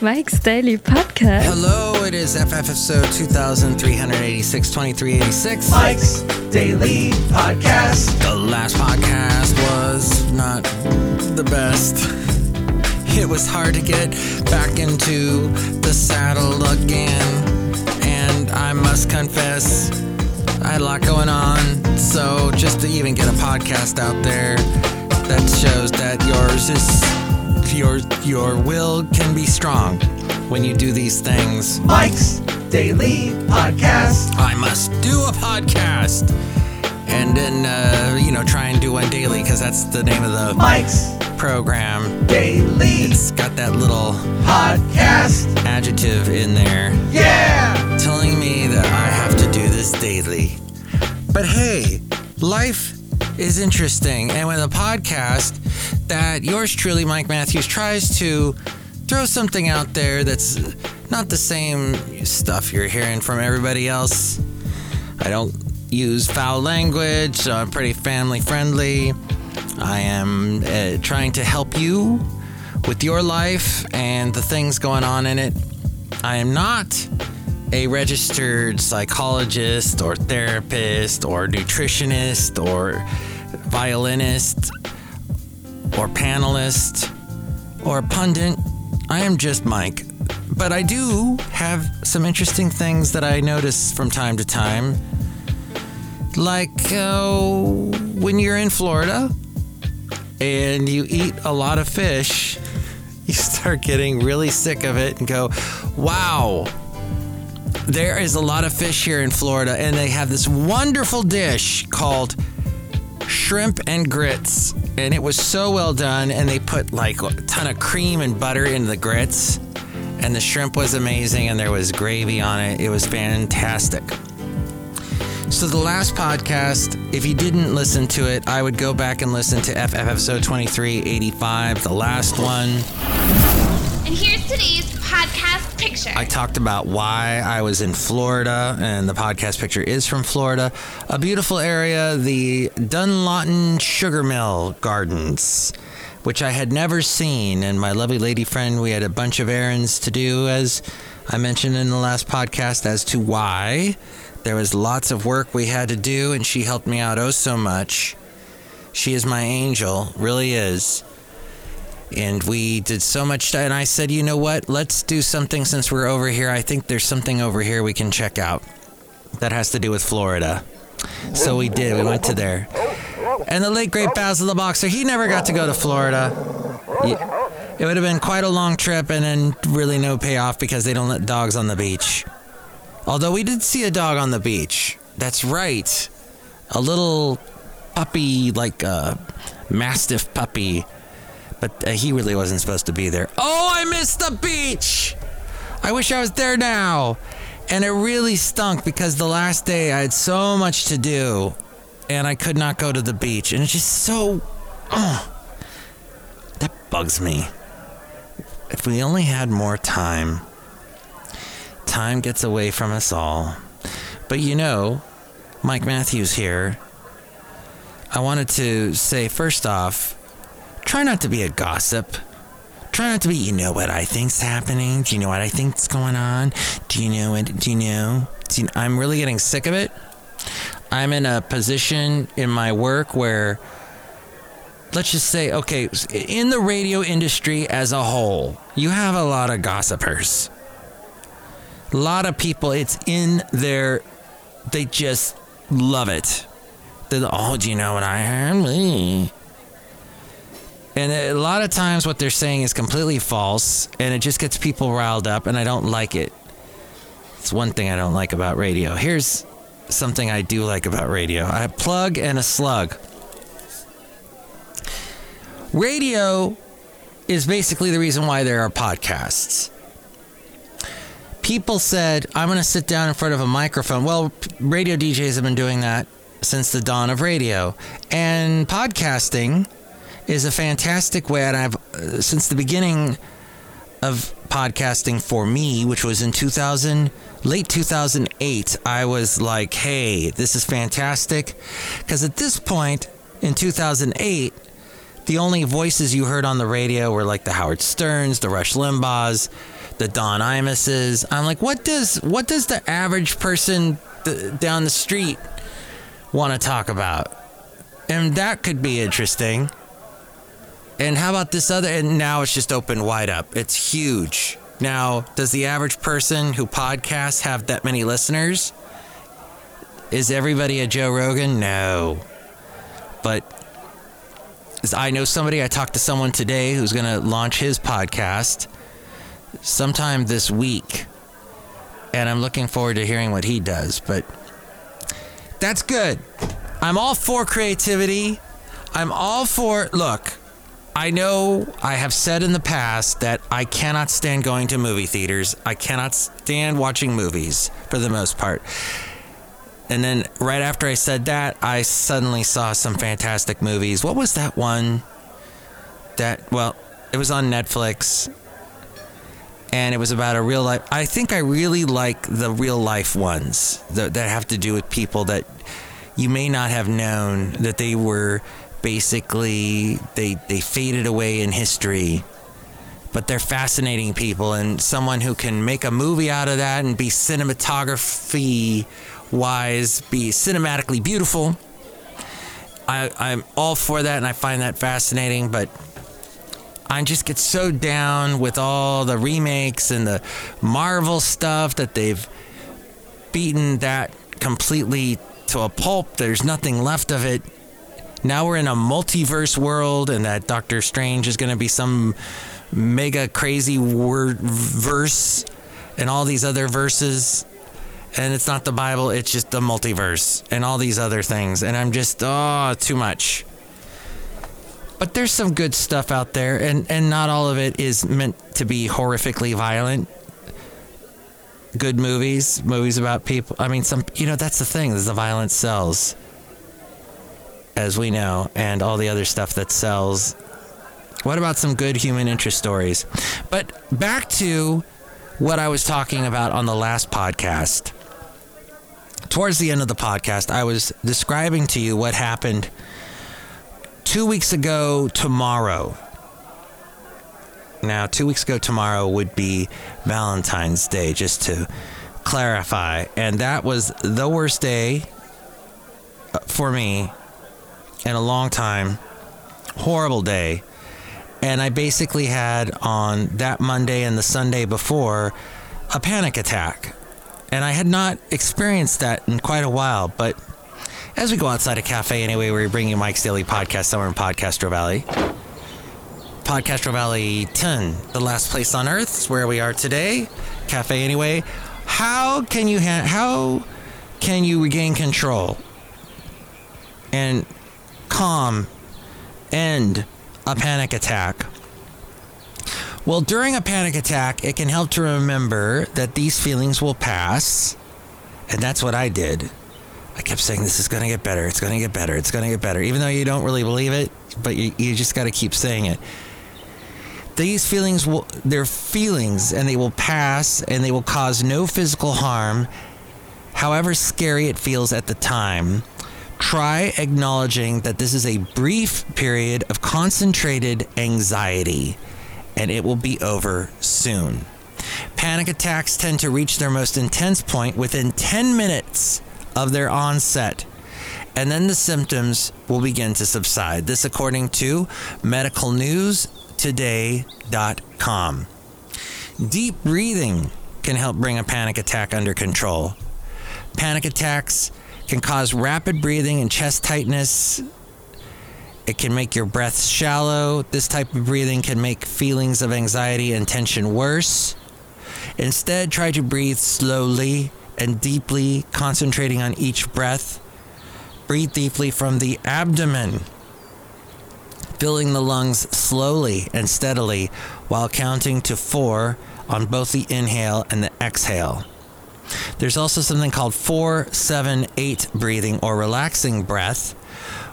Mike's Daily Podcast. Hello, it is FF episode 2386, 2386. Mike's Daily Podcast. The last podcast was not the best. It was hard to get back into the saddle again. And I must confess, I had a lot going on. So just to even get a podcast out there that shows that yours is your your will can be strong when you do these things. Mike's Daily Podcast. I must do a podcast. And then, uh, you know, try and do one daily because that's the name of the Mike's program. Daily It's got that little Podcast. adjective in there Yeah! telling me that I have to do this daily. But hey, life is interesting. And with a podcast that yours truly, Mike Matthews, tries to throw something out there that's not the same stuff you're hearing from everybody else. I don't use foul language, so I'm pretty family friendly. I am uh, trying to help you with your life and the things going on in it. I am not a registered psychologist or therapist or nutritionist or violinist or panelist or pundit. I am just Mike. But I do have some interesting things that I notice from time to time. Like uh, when you're in Florida and you eat a lot of fish, you start getting really sick of it and go, wow, there is a lot of fish here in Florida, and they have this wonderful dish called shrimp and grits. And it was so well done, and they put like a ton of cream and butter in the grits. And the shrimp was amazing, and there was gravy on it. It was fantastic. So, the last podcast, if you didn't listen to it, I would go back and listen to FF episode 2385, the last one. And here's today's podcast picture. I talked about why I was in Florida, and the podcast picture is from Florida. A beautiful area, the Dunlawton Sugar Mill Gardens, which I had never seen. And my lovely lady friend, we had a bunch of errands to do, as I mentioned in the last podcast, as to why. There was lots of work we had to do, and she helped me out oh so much. She is my angel, really is and we did so much and i said you know what? Let's do something since we're over here. I think there's something over here we can check out that has to do with florida. So we did. We went to there. And the late great basil the boxer he never got to go to florida. It would have been quite a long trip and then really no payoff because they don't let dogs on the beach. Although we did see a dog on the beach. That's right. A little puppy like a mastiff puppy but uh, he really wasn't supposed to be there. Oh, I missed the beach! I wish I was there now. And it really stunk because the last day I had so much to do and I could not go to the beach. And it's just so. Oh, that bugs me. If we only had more time, time gets away from us all. But you know, Mike Matthews here. I wanted to say first off, try not to be a gossip. Try not to be, you know what I think's happening? Do you know what I think's going on? Do you know it? Do you know? Do you, I'm really getting sick of it. I'm in a position in my work where, let's just say, okay, in the radio industry as a whole, you have a lot of gossipers. A lot of people, it's in their, they just love it. They're, oh, do you know what I heard? And a lot of times, what they're saying is completely false, and it just gets people riled up, and I don't like it. It's one thing I don't like about radio. Here's something I do like about radio I plug and a slug. Radio is basically the reason why there are podcasts. People said, I'm going to sit down in front of a microphone. Well, radio DJs have been doing that since the dawn of radio. And podcasting is a fantastic way, and I've uh, since the beginning of podcasting for me, which was in 2000, late 2008. I was like, "Hey, this is fantastic," because at this point in 2008, the only voices you heard on the radio were like the Howard Sterns, the Rush Limbaughs, the Don Imuses. I'm like, what does what does the average person th- down the street want to talk about? And that could be interesting. And how about this other? And now it's just open wide up. It's huge. Now, does the average person who podcasts have that many listeners? Is everybody a Joe Rogan? No. But I know somebody, I talked to someone today who's going to launch his podcast sometime this week. And I'm looking forward to hearing what he does. But that's good. I'm all for creativity. I'm all for, look, I know I have said in the past that I cannot stand going to movie theaters. I cannot stand watching movies for the most part. And then right after I said that, I suddenly saw some fantastic movies. What was that one? That, well, it was on Netflix and it was about a real life. I think I really like the real life ones that, that have to do with people that you may not have known that they were basically they they faded away in history but they're fascinating people and someone who can make a movie out of that and be cinematography wise be cinematically beautiful I, i'm all for that and i find that fascinating but I just get so down with all the remakes and the Marvel stuff that they've beaten that completely to a pulp. There's nothing left of it. Now we're in a multiverse world, and that Doctor Strange is going to be some mega crazy word verse and all these other verses. And it's not the Bible, it's just the multiverse and all these other things. And I'm just, oh, too much but there's some good stuff out there and and not all of it is meant to be horrifically violent good movies movies about people i mean some you know that's the thing is the violence sells as we know and all the other stuff that sells what about some good human interest stories but back to what i was talking about on the last podcast towards the end of the podcast i was describing to you what happened two weeks ago tomorrow. Now, two weeks ago tomorrow would be Valentine's Day, just to clarify. And that was the worst day uh, for me in a long time. Horrible day. And I basically had on that Monday and the Sunday before a panic attack. And I had not experienced that in quite a while, but as we go outside a cafe anyway, we're bringing Mike's Daily Podcast somewhere in Podcastro Valley. Podcastro Valley 10, the last place on earth, is where we are today. Cafe anyway. How can you ha- how can you regain control and calm end a panic attack? Well, during a panic attack, it can help to remember that these feelings will pass. And that's what I did. I kept saying, this is going to get better. It's going to get better. It's going to get better. Even though you don't really believe it, but you, you just got to keep saying it. These feelings will, they're feelings and they will pass and they will cause no physical harm, however scary it feels at the time. Try acknowledging that this is a brief period of concentrated anxiety and it will be over soon. Panic attacks tend to reach their most intense point within 10 minutes of their onset. And then the symptoms will begin to subside. This, according to medicalnewstoday.com. Deep breathing can help bring a panic attack under control. Panic attacks can cause rapid breathing and chest tightness. It can make your breath shallow. This type of breathing can make feelings of anxiety and tension worse. Instead, try to breathe slowly and deeply, concentrating on each breath. Breathe deeply from the abdomen, filling the lungs slowly and steadily while counting to four on both the inhale and the exhale. There's also something called 478 breathing or relaxing breath.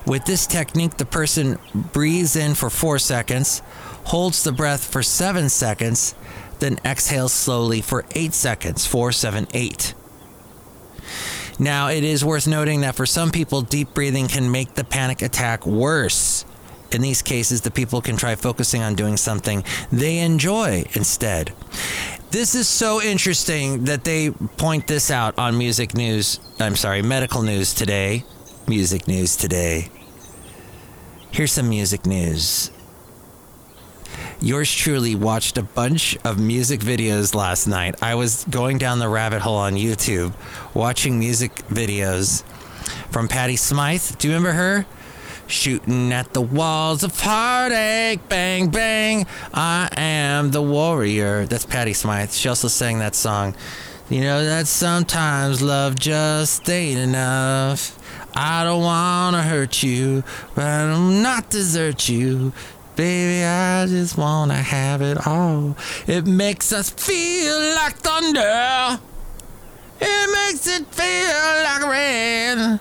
With this technique, the person breathes in for four seconds, holds the breath for seven seconds, then exhales slowly for eight seconds. Four, seven, eight. Now, it is worth noting that for some people, deep breathing can make the panic attack worse. In these cases, the people can try focusing on doing something they enjoy instead. This is so interesting that they point this out on music news. I'm sorry, medical news today. Music news today. Here's some music news. Yours truly watched a bunch of music videos last night. I was going down the rabbit hole on YouTube watching music videos from Patty Smyth. Do you remember her? Shooting at the walls of heartache, bang, bang. I am the warrior. That's Patty Smyth. She also sang that song. You know that sometimes love just ain't enough. I don't wanna hurt you, but I'm not desert you. Baby, I just wanna have it all. It makes us feel like thunder. It makes it feel like rain.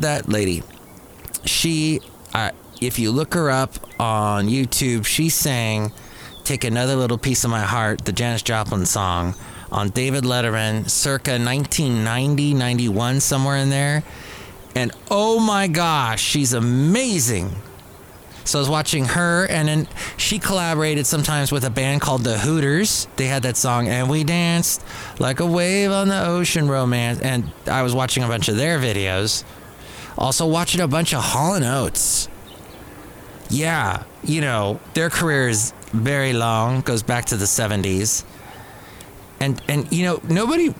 That lady, she, uh, if you look her up on YouTube, she sang Take Another Little Piece of My Heart, the Janis Joplin song, on David Letterman circa 1990, 91, somewhere in there. And oh my gosh, she's amazing. So I was watching her, and then she collaborated sometimes with a band called the Hooters. They had that song, and we danced like a wave on the ocean romance. And I was watching a bunch of their videos. Also, watching a bunch of Hall and Oates. Yeah, you know, their career is very long, goes back to the 70s. And, and you know, nobody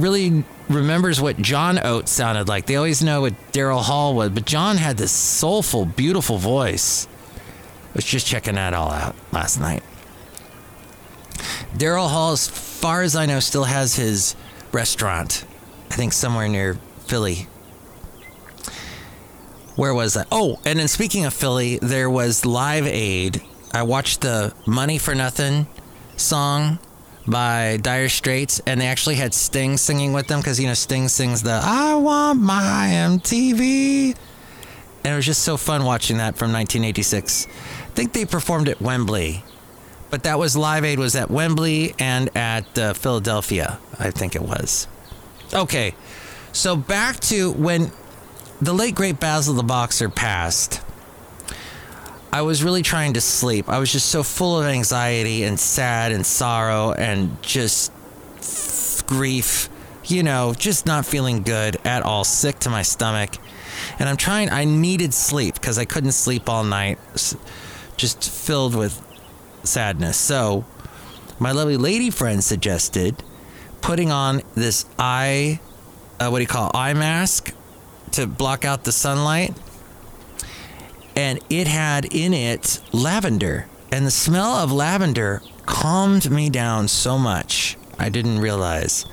really remembers what John Oates sounded like. They always know what Daryl Hall was, but John had this soulful, beautiful voice. I was just checking that all out last night. Daryl Hall, as far as I know, still has his restaurant. I think somewhere near Philly. Where was that? Oh, and then speaking of Philly, there was Live Aid. I watched the Money for Nothing song by Dire Straits, and they actually had Sting singing with them because you know Sting sings the "I Want My MTV," and it was just so fun watching that from 1986. I think they performed at Wembley, but that was Live Aid was at Wembley and at uh, Philadelphia, I think it was. Okay, so back to when the late great Basil the Boxer passed. I was really trying to sleep. I was just so full of anxiety and sad and sorrow and just grief, you know, just not feeling good at all, sick to my stomach. And I'm trying, I needed sleep because I couldn't sleep all night, just filled with sadness. So, my lovely lady friend suggested putting on this eye, uh, what do you call it, eye mask to block out the sunlight and it had in it lavender. And the smell of lavender calmed me down so much. I didn't realize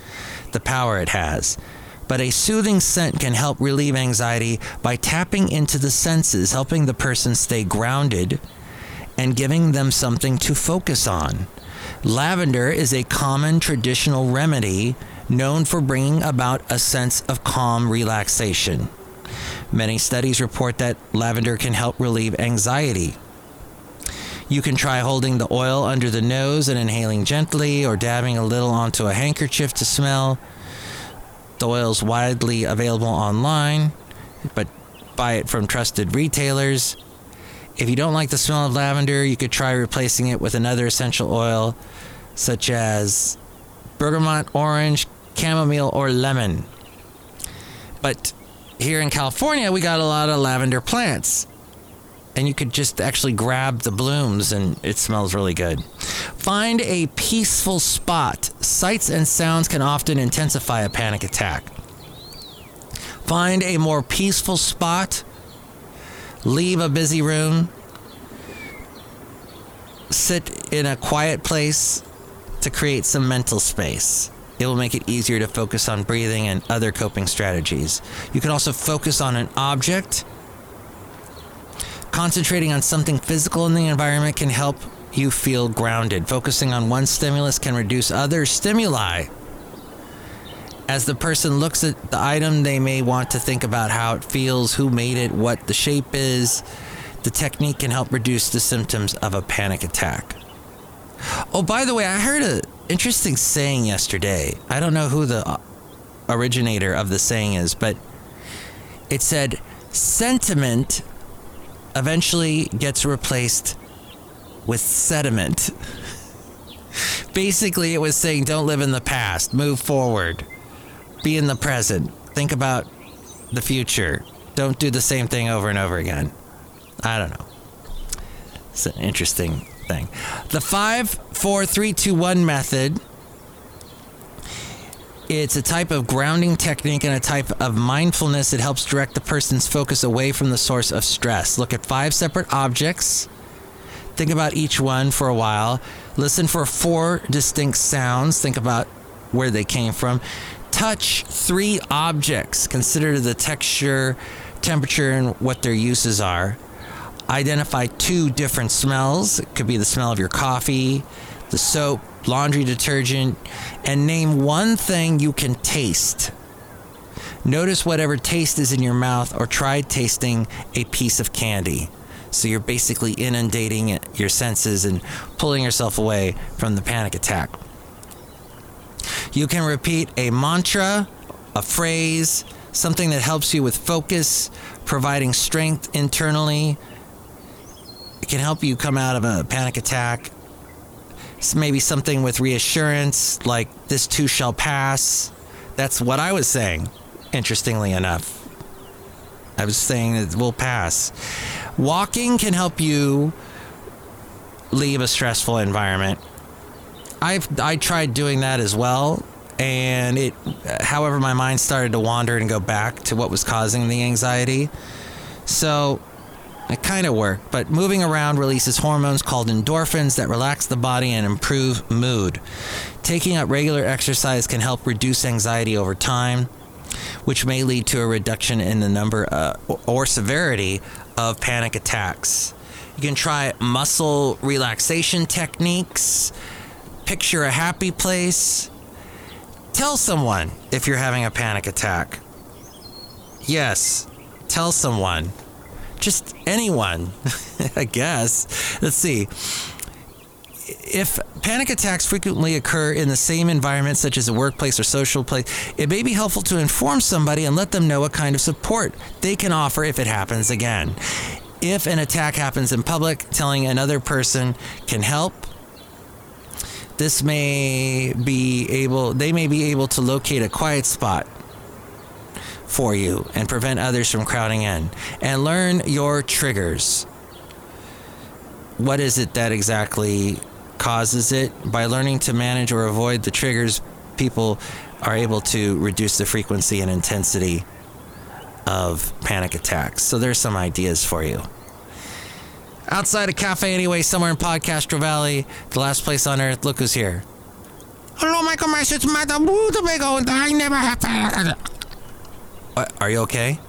the power it has. But a soothing scent can help relieve anxiety by tapping into the senses, helping the person stay grounded and giving them something to focus on. Lavender is a common traditional remedy known for bringing about a sense of calm relaxation. Many studies report that lavender can help relieve anxiety. You can try holding the oil under the nose and inhaling gently, or dabbing a little onto a handkerchief to smell. The oil is widely available online, but buy it from trusted retailers. If you don't like the smell of lavender, you could try replacing it with another essential oil, such as bergamot, orange, chamomile, or lemon. But here in California, we got a lot of lavender plants. And you could just actually grab the blooms and it smells really good. Find a peaceful spot. Sights and sounds can often intensify a panic attack. Find a more peaceful spot. Leave a busy room. Sit in a quiet place to create some mental space. It will make it easier to focus on breathing and other coping strategies. You can also focus on an object. Concentrating on something physical in the environment can help you feel grounded. Focusing on one stimulus can reduce other stimuli. As the person looks at the item, they may want to think about how it feels, who made it, what the shape is. The technique can help reduce the symptoms of a panic attack. Oh, by the way, I heard a interesting saying yesterday. I don't know who the uh, originator of the saying is, but it said sentiment eventually gets replaced with sediment. Basically, it was saying don't live in the past, move forward, be in the present, think about the future. Don't do the same thing over and over again. I don't know. It's an interesting thing. The five, four, three, two, one method. It's a type of grounding technique and a type of mindfulness that helps direct the person's focus away from the source of stress. Look at five separate objects. Think about each one for a while. Listen for four distinct sounds. Think about where they came from. Touch three objects. Consider the texture, temperature, and what their uses are. Identify two different smells. It could be the smell of your coffee, the soap, laundry detergent, and name one thing you can taste. Notice whatever taste is in your mouth or try tasting a piece of candy. So you're basically inundating your senses and pulling yourself away from the panic attack. You can repeat a mantra, a phrase, something that helps you with focus, providing strength internally. It can help you come out of a panic attack. It's maybe something with reassurance, like this too shall pass. That's what I was saying, interestingly enough. I was saying it will pass. Walking can help you leave a stressful environment. I've I tried doing that as well, and it. However, my mind started to wander and go back to what was causing the anxiety. So it kind of worked, but moving around releases hormones called endorphins that relax the body and improve mood. Taking up regular exercise can help reduce anxiety over time, which may lead to a reduction in the number uh, or severity of panic attacks. You can try muscle relaxation techniques, picture a happy place, tell someone if you're having a panic attack. Yes, tell someone just anyone, I guess. Let's see. If panic attacks frequently occur in the same environment, such as a workplace or social place, it may be helpful to inform somebody and let them know what kind of support they can offer if it happens again. If an attack happens in public, telling another person can help. This may be able, they may be able to locate a quiet spot for you and prevent others from crowding in. And learn your triggers. What is it that exactly causes it? By learning to manage or avoid the triggers, people are able to reduce the frequency and intensity of panic attacks. So there's some ideas for you. Outside a cafe, anyway, somewhere in Podcastro Valley, the last place on earth. Look who's here. Hello, Michael Myers. It's Madame Rootabega, and I never have to. Are you okay?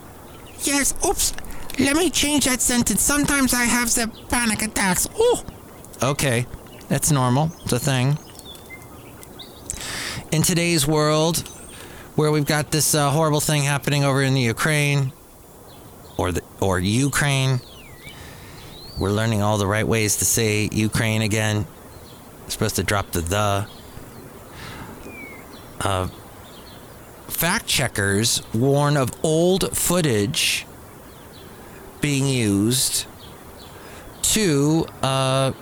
Yes, oops. Let me change that sentence. Sometimes I have the panic attacks. Oh, Okay, that's normal. It's a thing. In today's world, where we've got this uh, horrible thing happening over in the Ukraine, or the or Ukraine, we're learning all the right ways to say Ukraine again. We're supposed to drop the the. Uh, fact checkers warn of old footage being used to uh,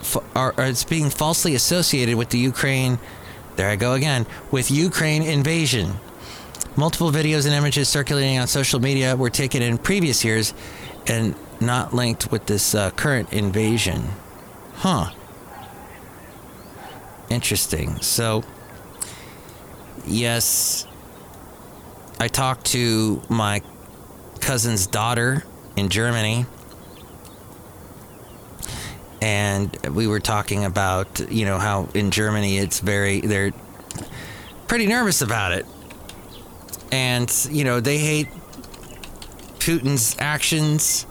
f- are, are it's being falsely associated with the Ukraine. There I go again with Ukraine invasion. Multiple videos and images circulating on social media were taken in previous years and not linked with this uh, current invasion. Huh. Interesting. So, yes, I talked to my cousin's daughter in Germany and we were talking about you know how in Germany it's very they're pretty nervous about it, and you know they hate Putin's actions,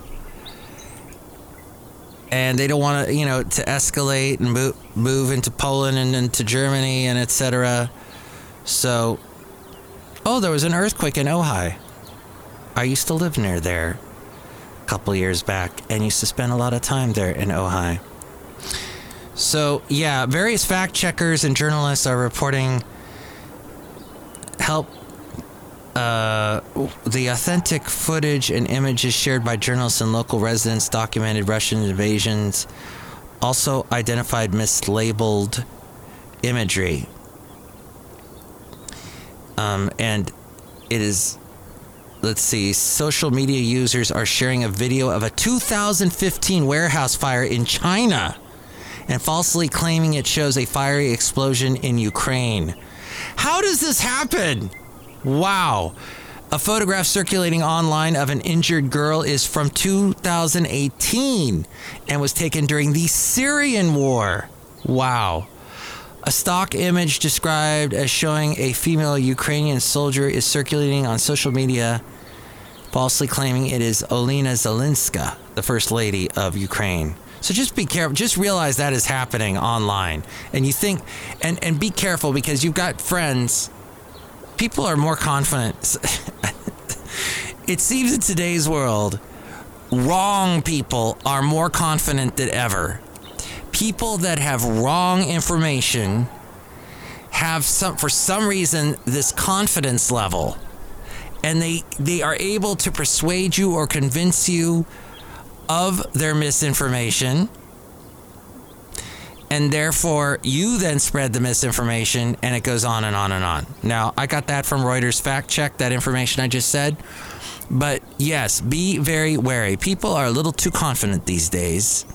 and they don't want to you know to escalate and move move into Poland and into Germany and etc. So, oh, there was an earthquake in Ojai. I used to live near there a couple years back and used to spend a lot of time there in Ojai. So, yeah, various fact checkers and journalists are reporting help uh, the authentic footage and images shared by journalists and local residents documented Russian invasions also identified mislabeled imagery. Um, and it is, let's see, social media users are sharing a video of a 2015 warehouse fire in China and falsely claiming it shows a fiery explosion in Ukraine. How does this happen? Wow. A photograph circulating online of an injured girl is from 2018 and was taken during the Syrian war. Wow. A stock image described as showing a female Ukrainian soldier is circulating on social media, falsely claiming it is Olena Zelenska, the first lady of Ukraine. So just be careful. Just realize that is happening online, and you think, and and be careful because you've got friends. People are more confident. it seems in today's world, wrong people are more confident than ever. People that have wrong information have some for some reason this confidence level and they they are able to persuade you or convince you of their misinformation. And therefore, you then spread the misinformation, and it goes on and on and on. Now, I got that from Reuters fact check, that information I just said. But yes, be very wary. People are a little too confident these days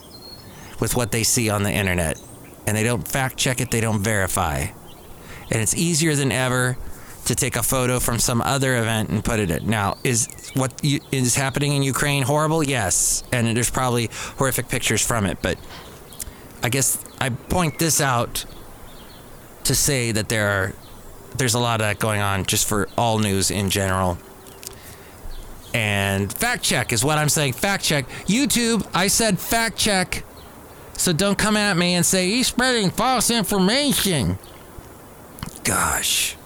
with what they see on the internet, and they don't fact check it, they don't verify. And it's easier than ever to take a photo from some other event and put it in. Now, is what you, is happening in Ukraine horrible? Yes, and there's probably horrific pictures from it. But I guess I point this out to say that there are there's a lot of that going on just for all news in general. And fact check is what I'm saying. Fact check. YouTube, I said fact check. So don't come at me and say he's spreading false information. Gosh.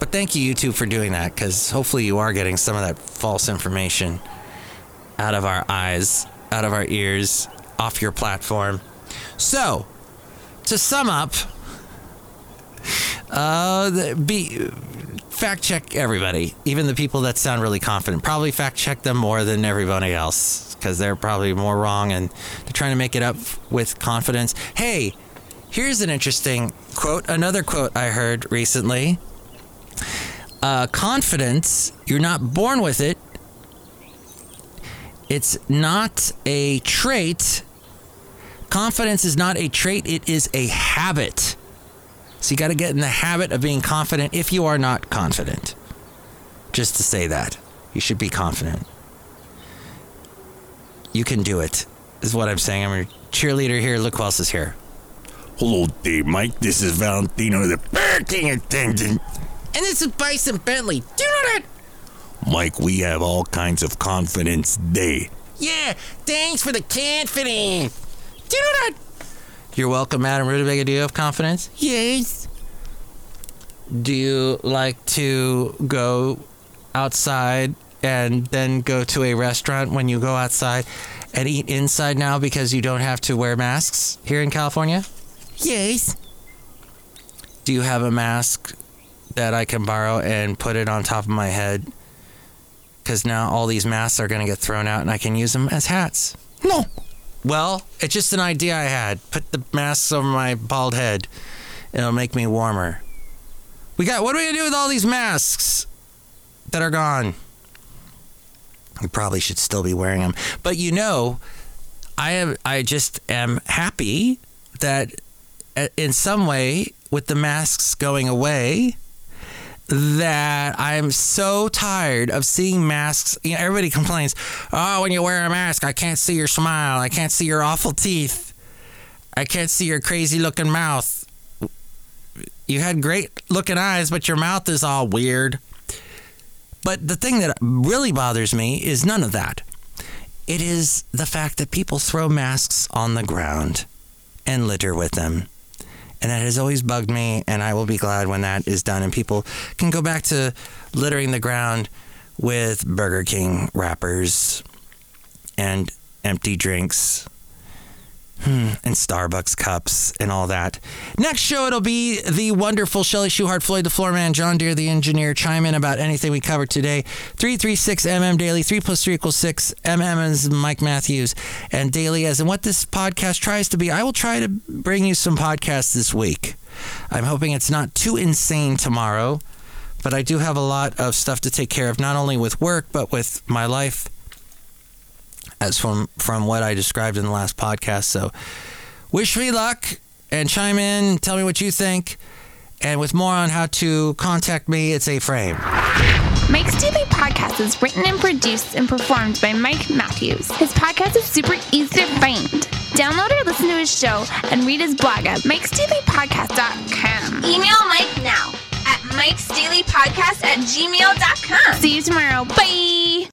But thank you, YouTube, for doing that, because hopefully you are getting some of that false information out of our eyes, out of our ears, off your platform. So, to sum up, uh, be fact check everybody, even the people that sound really confident. Probably fact check them more than everybody else because they're probably more wrong and they're trying to make it up with confidence. Hey, here's an interesting quote. Another quote I heard recently uh, confidence, you're not born with it. It's not a trait. Confidence is not a trait, it is a habit. So you got to get in the habit of being confident if you are not confident. Just to say that. You should be confident. You can do it, is what I'm saying. I'm a cheerleader here. Look who else is here. Hello there, Mike. This is Valentino, the parking attendant. And this is Bison Bentley. Do you know that? Mike, we have all kinds of confidence day. Yeah, thanks for the confidence. Do you know that? You're welcome, Madam Rootabega. Do you have confidence? Yes. Do you like to go outside and then go to a restaurant when you go outside and eat inside now because you don't have to wear masks here in California? Yes. Do you have a mask that I can borrow and put it on top of my head? Because now all these masks are going to get thrown out and I can use them as hats. No. Well, it's just an idea I had. Put the masks over my bald head. It'll make me warmer. We got what are we gonna do with all these masks that are gone? We probably should still be wearing them. But you know, I am I just am happy that uh, in some way with the masks going away that I'm so tired of seeing masks. You know, everybody complains, "Oh, when you wear a mask, I can't see your smile. I can't see your awful teeth. I can't see your crazy looking mouth. You had great looking eyes, but your mouth is all weird." But the thing that really bothers me is none of that. It is the fact that people throw masks on the ground and litter with them. And that has always bugged me, and I will be glad when that is done and people can go back to littering the ground with Burger King wrappers and empty drinks and Starbucks cups and all that. Next show, it'll be the wonderful Chely Shoehart, Floyd the Floor Man, John Deer the Engineer. Chime in about anything we covered today. 336 MM Daily, 3 plus 3 equals 6. MM is Mike Matthews, and Daily as in what this podcast tries to be. I will try to bring you some podcasts this week. I'm hoping it's not too insane tomorrow, but I do have a lot of stuff to take care of, not only with work, but with my life as from from what I described in the last podcast. So, wish me luck and chime in. Tell me what you think. And with more on how to contact me, it's a frame. Mike's Daily Podcast is written and produced and performed by Mike Matthews. His podcast is super easy to find. Download or listen to his show and read his blog at mikesdailypodcast.com. Email Mike now at mikesdailypodcast at gmail.com. See you tomorrow. Bye.